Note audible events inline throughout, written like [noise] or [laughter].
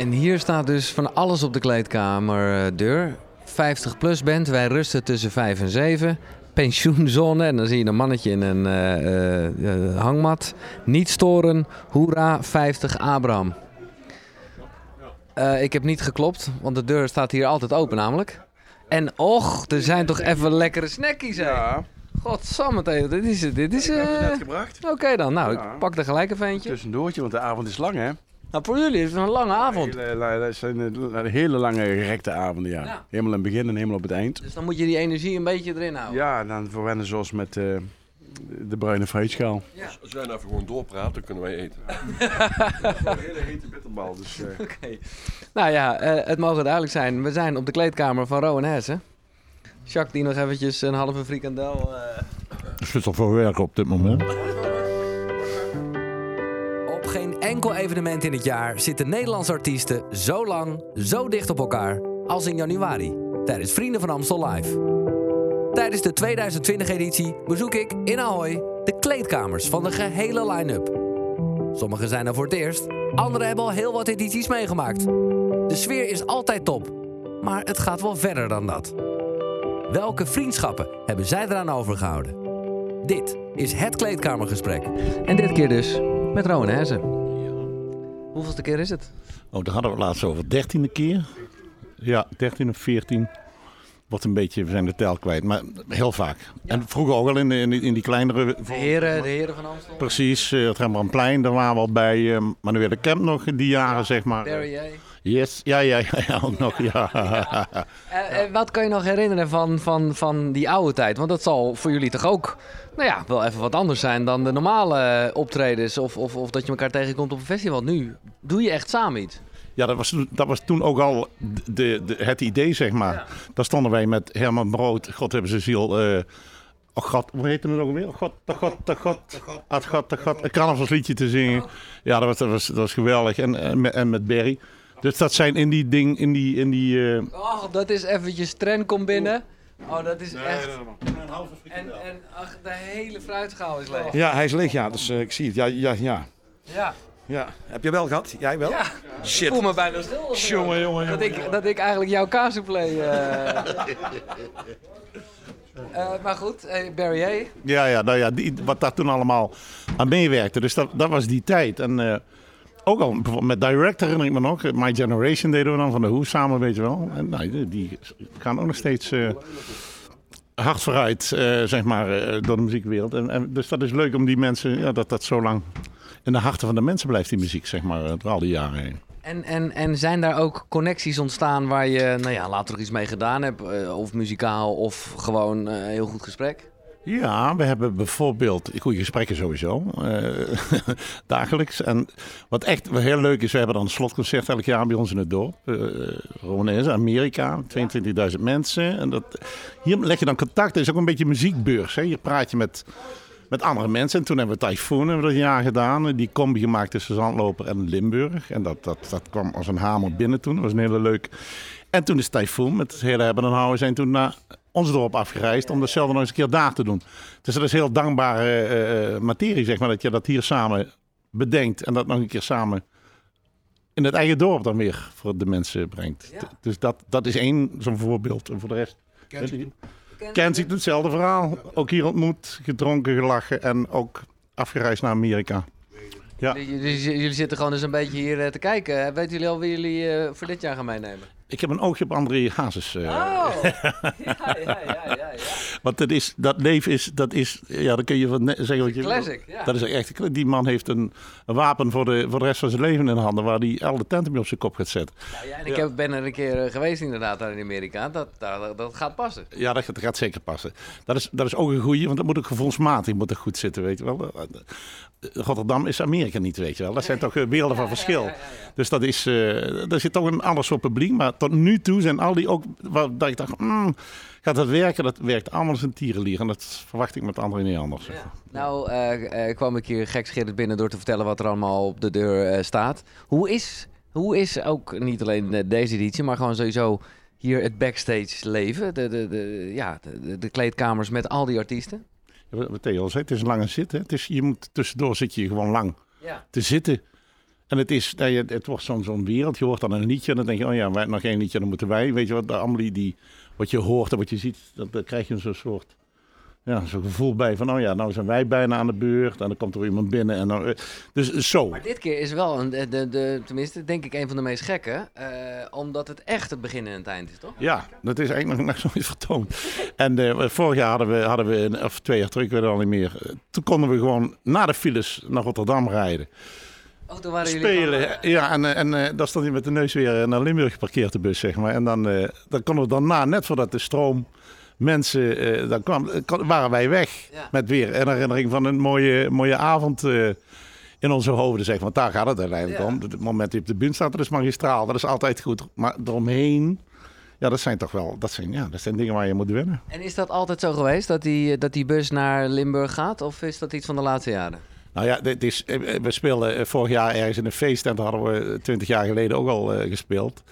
En hier staat dus van alles op de kleedkamerdeur. 50 plus bent, wij rusten tussen 5 en 7. Pensioenzone, en dan zie je een mannetje in een eh, eh, eh, hangmat. Niet storen, hoera, 50 Abraham. Ik heb niet geklopt, want de deur staat hier altijd open namelijk. En och, er zijn toch even lekkere snackies hè? Ja, Godsamme, dit is het. Dit is... ik heb het net gebracht. Oké dan, nou, ik pak er gelijk even eentje. Tussendoortje, want de avond is lang, hè? Nou, voor jullie is het een lange avond. Hele, dat zijn hele lange gerekte avonden, ja. Ja. Helemaal in het begin en helemaal op het eind. Dus dan moet je die energie een beetje erin houden. Ja, en dan verwennen zoals met eh, de bruine fruitschaal. Als wij nou even gewoon doorpraten, dan kunnen wij eten. [laughs] Een hele hete bitterbal, dus... eh, [laughs] Oké. Nou ja, eh, het mogen duidelijk zijn. We zijn op de kleedkamer van Rowan Hessen. Jacques die nog eventjes een halve frikandel... eh, zit er voor werk op dit moment. [laughs] Enkel evenement in het jaar zitten Nederlandse artiesten zo lang, zo dicht op elkaar als in januari tijdens Vrienden van Amstel Live. Tijdens de 2020-editie bezoek ik in Ahoy de kleedkamers van de gehele line-up. Sommigen zijn er voor het eerst, anderen hebben al heel wat edities meegemaakt. De sfeer is altijd top, maar het gaat wel verder dan dat. Welke vriendschappen hebben zij eraan overgehouden? Dit is het kleedkamergesprek. En dit keer dus met Rowan Hezen. Hoeveelste keer is het? Oh, daar hadden we het laatst over. Dertiende keer. Ja, 13 of 14. Wordt een beetje, we zijn de tel kwijt, maar heel vaak. En vroeger ook al in, de, in, die, in die kleinere... De heren, de heren van Amstel. Precies, eh, het Rembrandtplein, daar waren we al bij eh Manuele de Kemp nog die jaren, zeg maar. Barry, hè? Yes, ja, ja, ja, ja, ook nog, ja. [laughs] Eh, eh, wat kan je nog herinneren van, van, van die oude tijd? Want dat zal voor jullie toch ook nou ja, wel even wat anders zijn dan de normale eh, optredens. Of, of, of dat je elkaar tegenkomt op een festival. Nu doe je echt samen iets. Ja, dat was, toen- dat was toen ook al de, de, het idee, zeg maar. Daar stonden wij met Herman Brood, God hebben ze ziel. eh oh god, hoe heette het ook alweer? Oh god, de god, de god, het god, de god. Een carnavalsliedje te zingen. Ja, dat was, dat was, dat was geweldig. En, en, met, en met Barry. Dus dat zijn in die ding, in die... In die eh, Oh, dat is eventjes trend komt binnen. Oh, dat is echt... En, en ach, de hele fruitschaal is leeg. Ja, hij is leeg, ja. Dus eh, ik zie het. Ja, ja, ja. Ja. ja. Heb je wel gehad? Jij wel? Ja. Ik Shit. voel me bijna stil. Jongen, jongen, Dat ik, dat ik eigenlijk jouw kaassoufflé... [laughs] eh eh, maar goed, eh, Barry A. ja, ja, nou ja, die, wat daar toen allemaal aan meewerkte. Dus dat, dat was die tijd. En eh, ook al met Direct herinner ik me nog. My Generation deden we dan van de Who samen, weet je wel. En nou, die, gaan ook nog steeds eh, hard vooruit, eh, zeg maar, eh, door de muziekwereld. En, en, dus dat is leuk om die mensen, ja, dat dat zo lang in de harten van de mensen blijft, die muziek, zeg maar, eh, door al die jaren heen. En, en, en zijn daar ook connecties ontstaan waar je, nou ja, later nog iets mee gedaan hebt? eh, of muzikaal, of gewoon eh, heel goed gesprek? Ja, we hebben bijvoorbeeld goede gesprekken sowieso, eh, [laughs] dagelijks. En wat echt heel leuk is, we hebben dan een slotconcert elk jaar bij ons in het dorp. Uh, Rowanese, Amerika, 22.000 mensen. En dat, hier leg je dan contact, het is ook een beetje muziekbeurs. Hè? Hier praat je met, met andere mensen. En toen hebben we Typhoon hebben we dat jaar gedaan. Die combi gemaakt tussen Zandloper en Limburg. En dat, dat, dat kwam als een hamer binnen toen. Dat was een hele leuk. En toen is Typhoon met het hele hebben en houden zijn toen naar ons dorp afgereisd om datzelfde nog eens een keer daar te doen. Dus dat is heel dankbare eh, materie, zeg maar, dat je dat hier samen bedenkt en dat nog een keer samen in het eigen dorp dan weer voor de mensen brengt. Ja. Dus dat, dat is één zo'n voorbeeld. En voor de rest... Kent zich hetzelfde verhaal. Ook hier ontmoet, gedronken, gelachen en ook afgereisd naar Amerika. Ja. Jullie, jullie zitten gewoon eens een beetje hier eh, te kijken. Weten jullie al wie jullie eh, voor dit jaar gaan meenemen? Ik heb een oogje op André Hazes. eh, Oh! [laughs] ja, ja, ja, ja, ja. Want dat, is, dat leven is, dat is, ja, dan kun je van zeggen wat je. Classic, ja. Dat is echt, die man heeft een, een wapen voor de, voor de rest van zijn leven in de handen, waar hij alle tenten mee op zijn kop gaat zetten. Nou ja, en ik heb, ben er een keer eh, geweest inderdaad daar in Amerika. Dat, dat, dat gaat passen. Ja, dat, gaat- dat gaat zeker passen. Dat is, dat is ook een goeie, want dat moet ook gevoelsmatig moet er goed zitten, weet je wel. Rotterdam is Amerika niet, weet je wel. Dat zijn toch eh, werelden van verschil. Dus dat is, eh daar zit toch een ander soort publiek. Maar tot nu toe zijn al die ook, waar, dat ik dacht, mm, gaat dat werken? Dat werkt allemaal als een tierenlier. En dat verwacht ik met anderen niet anders. maar. Nou, eh, eh, kwam ik hier gekscherend binnen door te vertellen wat er allemaal op de deur eh, staat. Hoe is, hoe is ook niet alleen deze editie, maar gewoon sowieso hier het backstage leven? De, de, de, ja, de kleedkamers met al die artiesten? Ja, Wat Theo al zei, het is een lange zit. Hè? Het is, je moet, tussendoor zit je gewoon lang Ja. te zitten. En het, is, het wordt zo'n zo'n wereld. Je hoort dan een liedje en dan denk je, oh ja, wij, nog één liedje, dan moeten wij. Weet je wat, allemaal die, die, wat je hoort en wat je ziet, dat, dan krijg je zo'n soort ja, zo'n gevoel bij van, oh ja, nou zijn wij bijna aan de beurt. En dan komt er weer iemand binnen. En dan, eh, dus zo. Maar dit keer is wel, een, de, de, de- tenminste, denk ik, een van de meest gekke. eh, omdat het echt het begin en het eind is, toch? Ja, dat is eigenlijk nog, nooit vertoond. En eh, vorig jaar hadden we, hadden we een- of twee jaar terug, ik weet het al niet meer. Toen konden we gewoon na de files naar Rotterdam rijden. Oh, toen waren jullie Spelen. Ja, en, eh, en eh, dan stond hij met de neus weer naar Limburg geparkeerd, de bus, zeg maar. En dan, eh, dan konden we daarna, net voordat de stroom mensen, eh, dan kwam, eh, waren wij weg. Ja. Met weer een herinnering van een mooie, mooie avond eh, in onze hoofden, zeg maar. Want daar gaat het uiteindelijk Ja. om. Het moment dat je op de bühne staat, dat is magistraal. Dat is altijd goed. Maar eromheen, ja, dat zijn toch wel, dat zijn, ja, dat zijn dingen waar je moet winnen. En is dat altijd zo geweest, dat die, dat die bus naar Limburg gaat? Of is dat iets van de laatste jaren? Nou ja, dit is, eh, we speelden eh, vorig jaar ergens in een feesttent. Daar hadden we twintig jaar geleden ook al eh, gespeeld.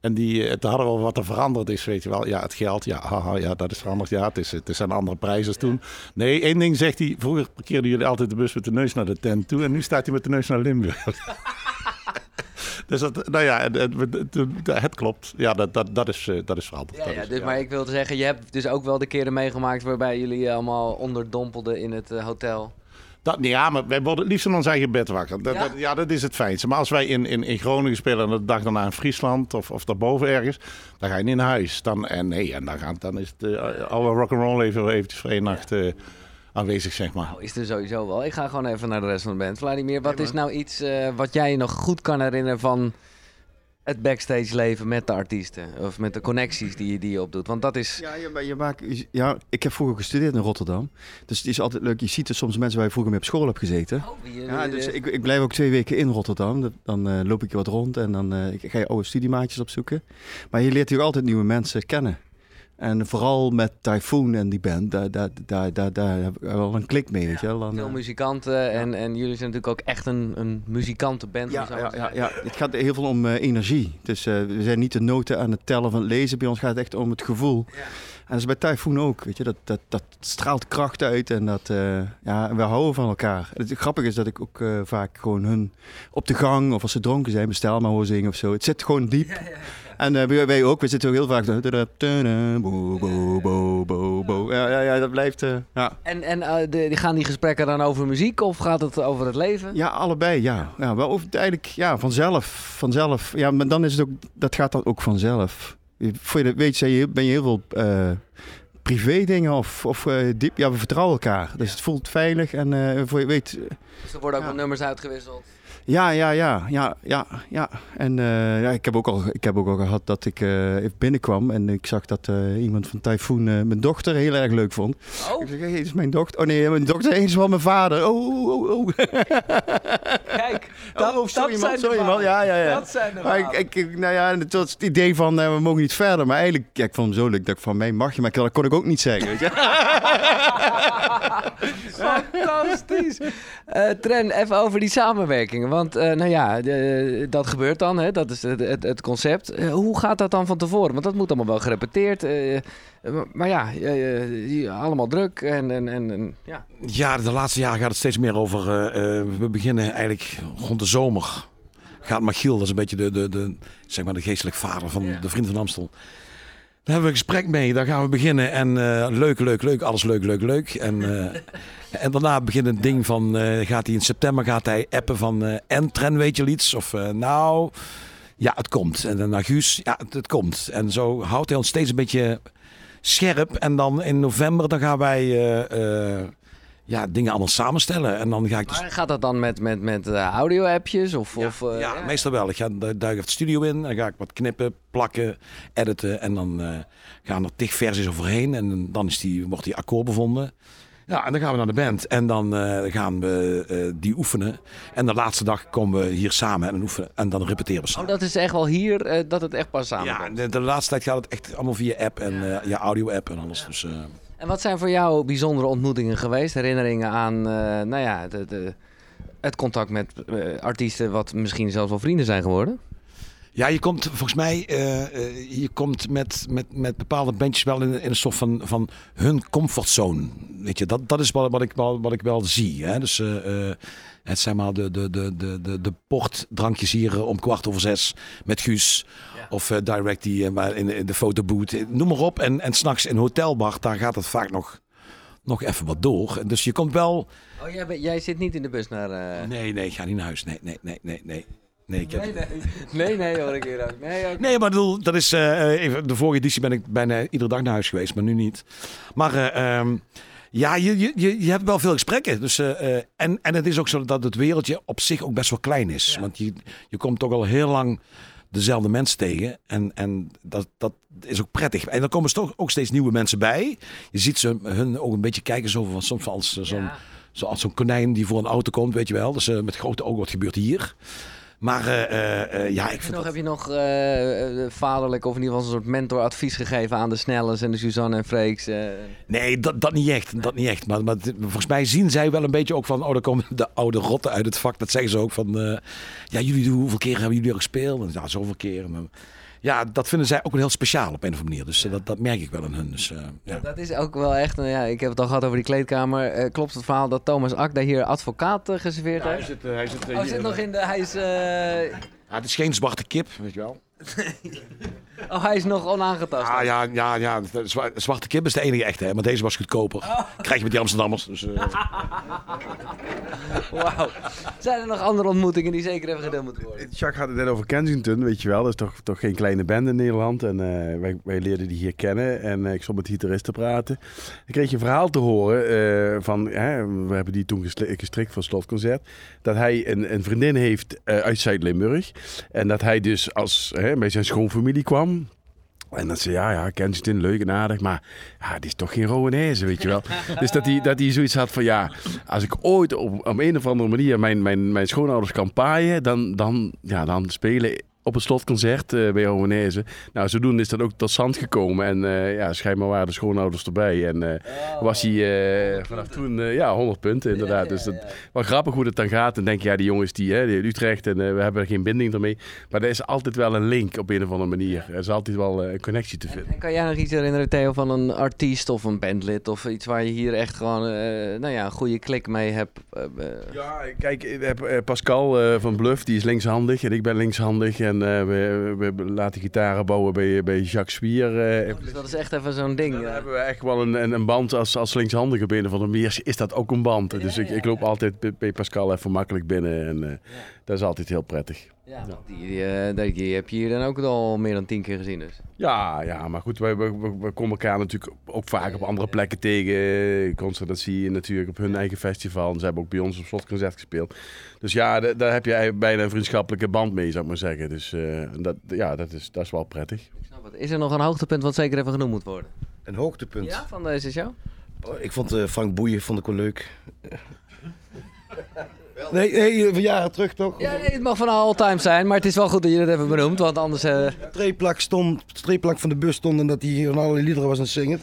En die, eh, toen hadden we wat er veranderd is, weet je wel. Ja, het geld, ja, haha, ja dat is veranderd. Ja, het is, het een andere prijs als toen. Nee, één ding zegt hij. Vroeger parkeerden jullie altijd de bus met de neus naar de tent toe. En nu staat hij met de neus naar Limburg. [laughs] dus dat, nou ja, het, het, het- het klopt. Ja, dat, dat, dat, is, eh, dat is veranderd. Ja, Dat ja, dus, maar ik wilde zeggen, je hebt dus ook wel de keren meegemaakt waarbij jullie allemaal onderdompelden in het eh, hotel. Dat, ja, maar wij worden het liefst in ons eigen bed wakker. Dat, Ja? dat- ja, dat is het fijnste. Maar als wij in, in, in Groningen spelen en de dag daarna in Friesland of, of daarboven ergens, dan ga je niet naar huis. Dan, en nee, en dan, gaan, dan is het uh, alle rock'n'roll even eventjes voor één nacht eh, aanwezig, zeg maar. Nou, is er sowieso wel. Ik ga gewoon even naar de rest van de band. Vladimir, wat is nou iets eh, wat jij je nog goed kan herinneren van het backstage leven met de artiesten? Of met de connecties die, je- die je opdoet? Want dat is... Ja, je, je maakt, ja, ik heb vroeger gestudeerd in Rotterdam. Dus het is altijd leuk. Je ziet er soms mensen waar je vroeger mee op school hebt gezeten. Oh, Ja, dus ik, ik blijf ook twee weken in Rotterdam. Dan eh, loop ik je wat rond en dan eh, ga je oude studiemaatjes opzoeken. Maar je leert hier altijd nieuwe mensen kennen. En vooral met Typhoon en die band, daar, daar, daar, daar, daar heb ik wel een klik mee, weet je wel. Dan, veel eh, muzikanten en, en jullie zijn natuurlijk ook echt een, een muzikantenband. ja, ja, ja, ja, het gaat heel veel om eh, energie. Dus eh, we zijn niet de noten aan het tellen van het lezen. Bij ons gaat het echt om het gevoel. En dat is bij Typhoon ook, weet je. Dat, dat, dat straalt kracht uit en dat, eh, ja, we houden van elkaar. Het grappige is dat ik ook eh, vaak gewoon hun op de gang of als ze dronken zijn, bestel maar hoor zingen of zo. Het zit gewoon diep. En eh, wij, wij ook, we zitten ook heel vaak bo, bo, bo, bo. Ja, ja, ja, dat blijft. eh, ja. En, en eh, de, die gaan die gesprekken dan over muziek of gaat het over het leven? Ja, allebei, ja. ja wel over, eigenlijk, ja, vanzelf. Vanzelf. Ja, maar dan is het ook, dat gaat dan ook vanzelf. Voor je weet, je, ben je heel veel eh, privé dingen of, of eh, diep. Ja, we vertrouwen elkaar. Dus het voelt veilig en eh, voor je weet. Dus er worden ook Ja. wel nummers uitgewisseld. Ja, ja, ja, ja, ja, ja. En eh, ja, ik heb ook al, ik heb ook al gehad dat ik eh, binnenkwam en ik zag dat eh, iemand van Typhoon mijn dochter heel erg leuk vond. Oh, Ik zeg, hey, is mijn dochter. Oh nee, mijn dochter is wel mijn vader. Oh, oh, oh. [laughs] kijk. Dat, oh, sorry man, zijn de sorry man. Ja, ja, ja. Dat zijn de Maar ik, ik, nou ja, het was het idee van we mogen niet verder. Maar eigenlijk, ja, ik vond hem zo leuk dat ik van mij mag je. Maar dat kon ik ook niet zeggen. Weet [laughs] je? Fantastisch. Eh Tren, even over die samenwerkingen. Want eh, nou ja, dat gebeurt dan. Hè? Dat is het, het, het concept. Eh, hoe gaat dat dan van tevoren? Want dat moet allemaal wel gerepeteerd. eh, maar- ja, allemaal druk. En, en, en, ja. Ja, de laatste jaren gaat het steeds meer over. we beginnen eigenlijk rond de zomer. Gaat Machiel, dat is een beetje de, de, de, zeg maar de geestelijk vader van Ja. de Vriend van Amstel. Hebben we een gesprek mee, daar gaan we beginnen. En eh, leuk, leuk, leuk, alles leuk, leuk, leuk. En, eh, en daarna begint het ding van, eh, gaat hij in september gaat hij appen van, en Tren weet je iets? Of nou, ja, het komt. En dan naar Guus, ja, het, het komt. En zo houdt hij ons steeds een beetje scherp. En dan in november, dan gaan wij ja, dingen allemaal samenstellen. En dan ga ik dus Maar gaat dat dan met, met, met eh, audio-appjes? Of, ja, of, eh, ja, meestal wel. Ik ga du- duik even het studio in. Dan ga ik wat knippen, plakken, editen. En dan eh, gaan er tig versies overheen. En dan is die, wordt die akkoord bevonden. Ja, en dan gaan we naar de band. En dan gaan we die oefenen. En de laatste dag komen we hier samen en oefenen. En dan repeteren we Oh, samen. dat is echt wel hier dat het echt pas samen ja, de, de laatste tijd gaat het echt allemaal via app en ja, audio-app en alles. Dus, En wat zijn voor jou bijzondere ontmoetingen geweest? Herinneringen aan, eh, nou ja, de, de, het contact met eh, artiesten, wat misschien zelfs wel vrienden zijn geworden? Ja, je komt volgens mij eh, eh, je komt met, met, met bepaalde bandjes wel in, in een soort van, van hun comfortzone. Weet je, dat, dat is wat, wat, ik, wel, wat ik wel zie. Hè? Dus eh, het zeg maar de, de, de, de, de, de portdrankjes hier om kwart over zes met Guus. Of eh, Direct die in, in de fotoboot. Noem maar op. En, en s'nachts in hotelbar, daar gaat het vaak nog, nog even wat door. Dus je komt wel... Oh, jij, jij zit niet in de bus naar... Nee, nee, ik ga niet naar huis. Nee, nee, nee, nee, nee. Nee, ik heb... nee, nee. Nee, nee, hoor ik hier ook. Nee. Nee, maar bedoel, dat is, eh, even, de vorige editie ben ik bijna iedere dag naar huis geweest, maar nu niet. Maar eh, ehm, ja, je, je, je, hebt wel veel gesprekken. Dus, eh, en, en het is ook zo dat het wereldje op zich ook best wel klein is. Want je, je komt toch al heel lang dezelfde mensen tegen. En, en dat, dat is ook prettig. En dan komen er toch ook steeds nieuwe mensen bij. Je ziet ze hun ook een beetje kijken zo van soms als zo'n Ja. zoals zo'n konijn die voor een auto komt, weet je wel. Dus met grote ogen, wat gebeurt hier? Maar eh, eh, eh, ja, ik vind nog, heb je nog vaderlijk of in ieder geval een soort mentoradvies gegeven aan de Snelles en de Suzanne en Freeks? Nee, dat, dat niet echt. Dat niet echt. Maar, maar volgens mij zien zij wel een beetje ook van... Oh, daar komen de oude rotten uit het vak. Dat zeggen ze ook van... ja, jullie, hoeveel keer hebben jullie al gespeeld? En, ja, zoveel keer. Ja, dat vinden zij ook wel heel speciaal op een of andere manier. Dus eh, dat, dat merk ik wel aan hun. Dus, eh, ja. Dat is ook wel echt, nou ja, ik heb het al gehad over die kleedkamer. Eh, klopt het verhaal dat Thomas Akda hier advocaat geserveerd heeft? zit, hij zit, Oh, hij zit nog in de, hij is, eh, Ja, het is geen zwarte kip, weet je wel. [laughs] [laughs] oh, hij is nog onaangetast. Ah, ja, ja, ja. zwa- zwarte kip is de enige echte. Hè, maar deze was goedkoper. Krijg je met die Amsterdammers. Dus, eh, [laughs] Wauw. Zijn er nog andere ontmoetingen die zeker even gedeeld moeten worden? Jacques had het net over Kensington, weet je wel. Dat is toch, toch geen kleine band in Nederland. En eh, wij, wij leerden die hier kennen. En eh, ik stond met de gitarist te praten. Ik kreeg je een verhaal te horen eh, van... Hè, we hebben die toen gestrikt voor het slotconcert. Dat hij een, een vriendin heeft eh, uit Zuid-Limburg. En dat hij dus als, hè, bij zijn schoonfamilie kwam. En dat ze, ja, ja, Kensington, leuk en aardig, maar ja, het is toch geen Rowanese, weet je wel. [laughs] dus dat hij, dat hij zoiets had van, ja, als ik ooit op, op een of andere manier mijn, mijn, mijn schoonouders kan paaien, dan, dan, ja, dan spelen op het slotconcert eh, bij Rowanese. Nou, zodoende is dat ook tot stand gekomen. En eh, ja, schijnbaar waren de schoonouders erbij. En eh, was hij eh, vanaf toen, eh, ja, 100 punten inderdaad. dus dat, wel grappig hoe het dan gaat. En denk je, ja, die jongens die, hè, die Utrecht en eh, we hebben er geen binding ermee. Maar er is altijd wel een link op een of andere manier. Er is altijd wel een connectie te vinden. En kan jij nog iets herinneren, Theo, van een artiest of een bandlid of iets waar je hier echt gewoon eh, nou ja, een goede klik mee hebt? Ja, kijk, ik heb, eh, Pascal eh, van Bluff, die is linkshandig en ik ben linkshandig. En we, we laten gitaren bouwen bij, bij Jacques Spier. eh. dus dat is echt even zo'n ding. Dan hebben we echt wel een, een, een band als, als linkshandige binnen van de meer. Is dat ook een band? dus ik, ik loop altijd bij- bij Pascal even makkelijk binnen. En eh, dat is altijd heel prettig. Ja, want die, die, eh, die, die heb je hier dan ook al meer dan tien keer gezien. Dus. Ja, ja, maar goed, we, we, we- we komen elkaar natuurlijk ook vaak op andere plekken tegen. Concertatie natuurlijk op hun eigen festival. En ze hebben ook bij ons op slotconcert gespeeld. Dus ja, da- daar heb je bijna een vriendschappelijke band mee, zou ik maar zeggen. Dus eh, dat, ja, dat is, dat is wel prettig. Ik snap het. Is er nog een hoogtepunt wat zeker even genoemd moet worden? Een hoogtepunt. Ja, van deze show? Oh, Ik vond eh, Frank Boeien vond ik wel leuk. [laughs] Nee, nee, van jaren terug toch? Ja, nee, het mag van all time zijn, maar het is wel goed dat je dat even benoemt, want anders... eh, streeplak stond, streeplak van de bus stond en dat hij hier van alle liederen was aan het zingen.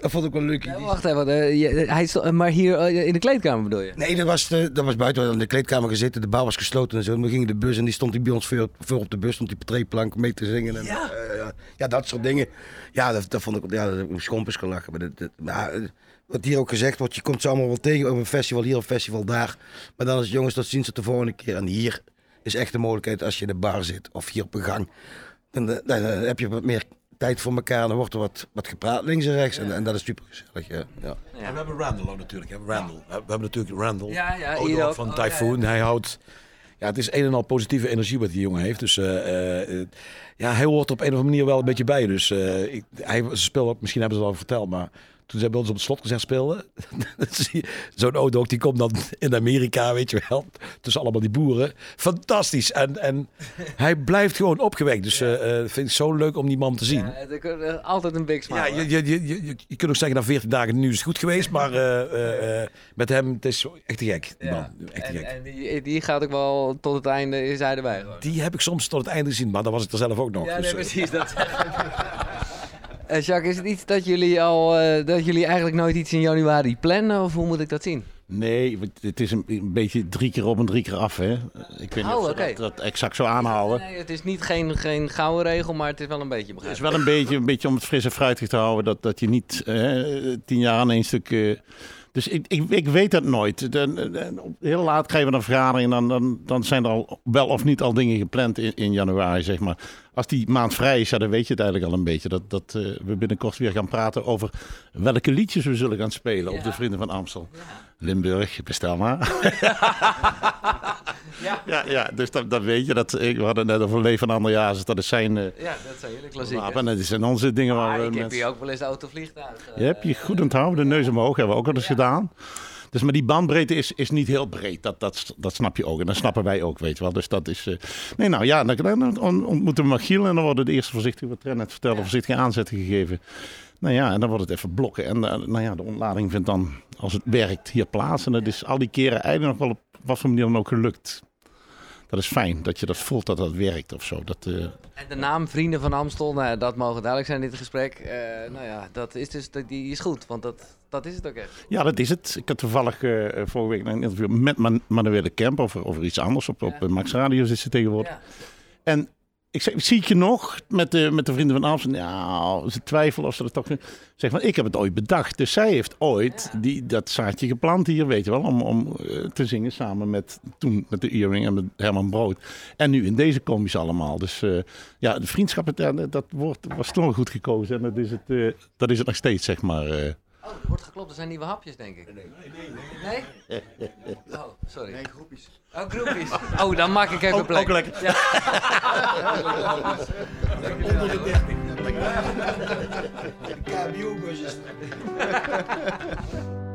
Dat vond ik wel leuk. ja, wacht even, eh, je- hij is, toch- maar hier eh, in de kleedkamer bedoel je? Nee, dat was, de, dat was buiten. We hadden in de kleedkamer gezeten, de bouw was gesloten en zo. En we gingen de bus en die stond die bij ons voor, voor op de bus, stond die treeplank mee te zingen. En, Ja? eh, ja, dat soort dingen. Ja, dat, dat vond ik, ja, dat heb ik schompers gelachen. Maar, dat, dat, maar eh, wat hier ook gezegd wordt, je komt ze allemaal wel tegen op een festival hier, een festival daar. Maar dan het, jongens, dat zien ze de volgende keer. En hier is echt de mogelijkheid als je in de bar zit of hier op een gang. Dan, eh, dan, dan heb je wat meer tijd voor elkaar. Dan wordt er wat, wat gepraat links en rechts. En, en dat is super gezellig. Ja. Ja. En we hebben Randall ook natuurlijk. Hè. Randall. We hebben natuurlijk Randall. Ja, ja, Ook van Oh, ja, Typhoon. Hij houdt... Ja, het is een en al positieve energie wat die jongen heeft. Dus eh, eh, eh, ja, hij hoort er op een of andere manier wel een beetje bij. Dus eh, ik, hij ze ook, misschien hebben ze het al verteld, maar toen zij bij ons op het slotconcert speelden, [laughs] zie je zo'n auto die komt dan in Amerika, weet je wel, tussen allemaal die boeren. Fantastisch. En, en hij blijft gewoon opgewekt. Dus eh, vind ik zo leuk om die man te zien. Ja, eh, altijd een big smile. Ja, je, je, je, je, je kunt ook zeggen na 14 dagen nu is het goed geweest, [laughs] maar met hem het is echt te gek. Die man, echt te gek. en die, die gaat ook wel tot het einde, is hij erbij gewoon. Die heb ik soms tot het einde gezien, maar dan was ik er zelf ook nog. Ja, dus, nee, precies. Dat [laughs] Eh, Jacques, is het iets dat jullie al, eh, dat jullie eigenlijk nooit iets in januari plannen? Of hoe moet ik dat zien? Nee, want het is een, een beetje drie keer op en drie keer af. Hè? Ik weet niet Oh, of dat, dat exact zo aanhouden. Nee, het is niet geen, geen gouden regel, maar het is wel een beetje Het is begrijpelijk. wel een beetje, een beetje om het frisse fruitig te houden. Dat, dat je niet eh, tien jaar aan één stuk... eh, dus ik, ik, ik weet dat nooit. Heel laat krijgen we een vergadering. En dan, dan, dan zijn er al wel of niet al dingen gepland in, in januari, zeg maar. Als die maand vrij is, ja, dan weet je het eigenlijk al een beetje. Dat, dat eh, we binnenkort weer gaan praten over welke liedjes we zullen gaan spelen op de Vrienden van Amstel. Limburg, bestel maar. [laughs] Ja. ja, ja, dus dat, dat weet je. Dat, ik, we hadden net over Leven van Anderjaars. Dat is zijn eh, Ja, dat zijn jullie klassieken. wapen. En dat zijn onze dingen waar Maar we ik heb met- hier ook wel eens autovliegtuig. eh, je hebt je goed onthouden, de neus omhoog hebben we ook al eens gedaan. Dus maar die bandbreedte is, is niet heel breed. Dat, dat, dat snap je ook. En dat snappen wij ook, weet je wel. Dus dat is... eh, Nee, nou ja, dan, dan on- ontmoeten we Magiel. En dan worden de eerste voorzichtige, wat Tren net vertelde, voorzichtige aanzetten gegeven. Nou ja, en dan wordt het even blokken. En eh, nou ja, de ontlading vindt dan, als het werkt, hier plaats. En dat is al die keren eigenlijk nog wel op wat voor manier dan ook gelukt. Dat is fijn, dat je dat voelt dat dat werkt of zo. Dat, eh, En de naam Vrienden van Amstel, nou, dat mogen duidelijk zijn in dit gesprek. Eh, nou ja, dat is dus, dat- die is goed, want dat, dat is het ook echt. Ja, dat is het. Ik had toevallig eh, vorige week een interview met Man Manuele Kemp over, over iets anders. Op, op Ja. Max Radio zit ze tegenwoordig. Ja. En ik zeg, zie ik je nog met de, met de vrienden van Amsterdam? Ja, ze twijfelen of ze dat toch... Zeg maar, ik heb het ooit bedacht. Dus zij heeft ooit die, dat zaadje geplant hier, weet je wel, om, om eh, te zingen samen met, toen met de Earring en met Herman Brood. En nu in deze komisch allemaal. Dus eh, ja, de vriendschap, het, ja, dat woord was toch wel goed gekozen. En dat is het, eh, dat is het nog steeds, zeg maar. Oh, er wordt geklopt, er zijn nieuwe hapjes, denk ik. Nee, nee, nee. [laughs] Oh, sorry. Nee, groepjes. Oh, groepjes. Oh, dan maak ik even Ook- plek. ook lekker. Ja. [laughs] KBO-busjes. [laughs]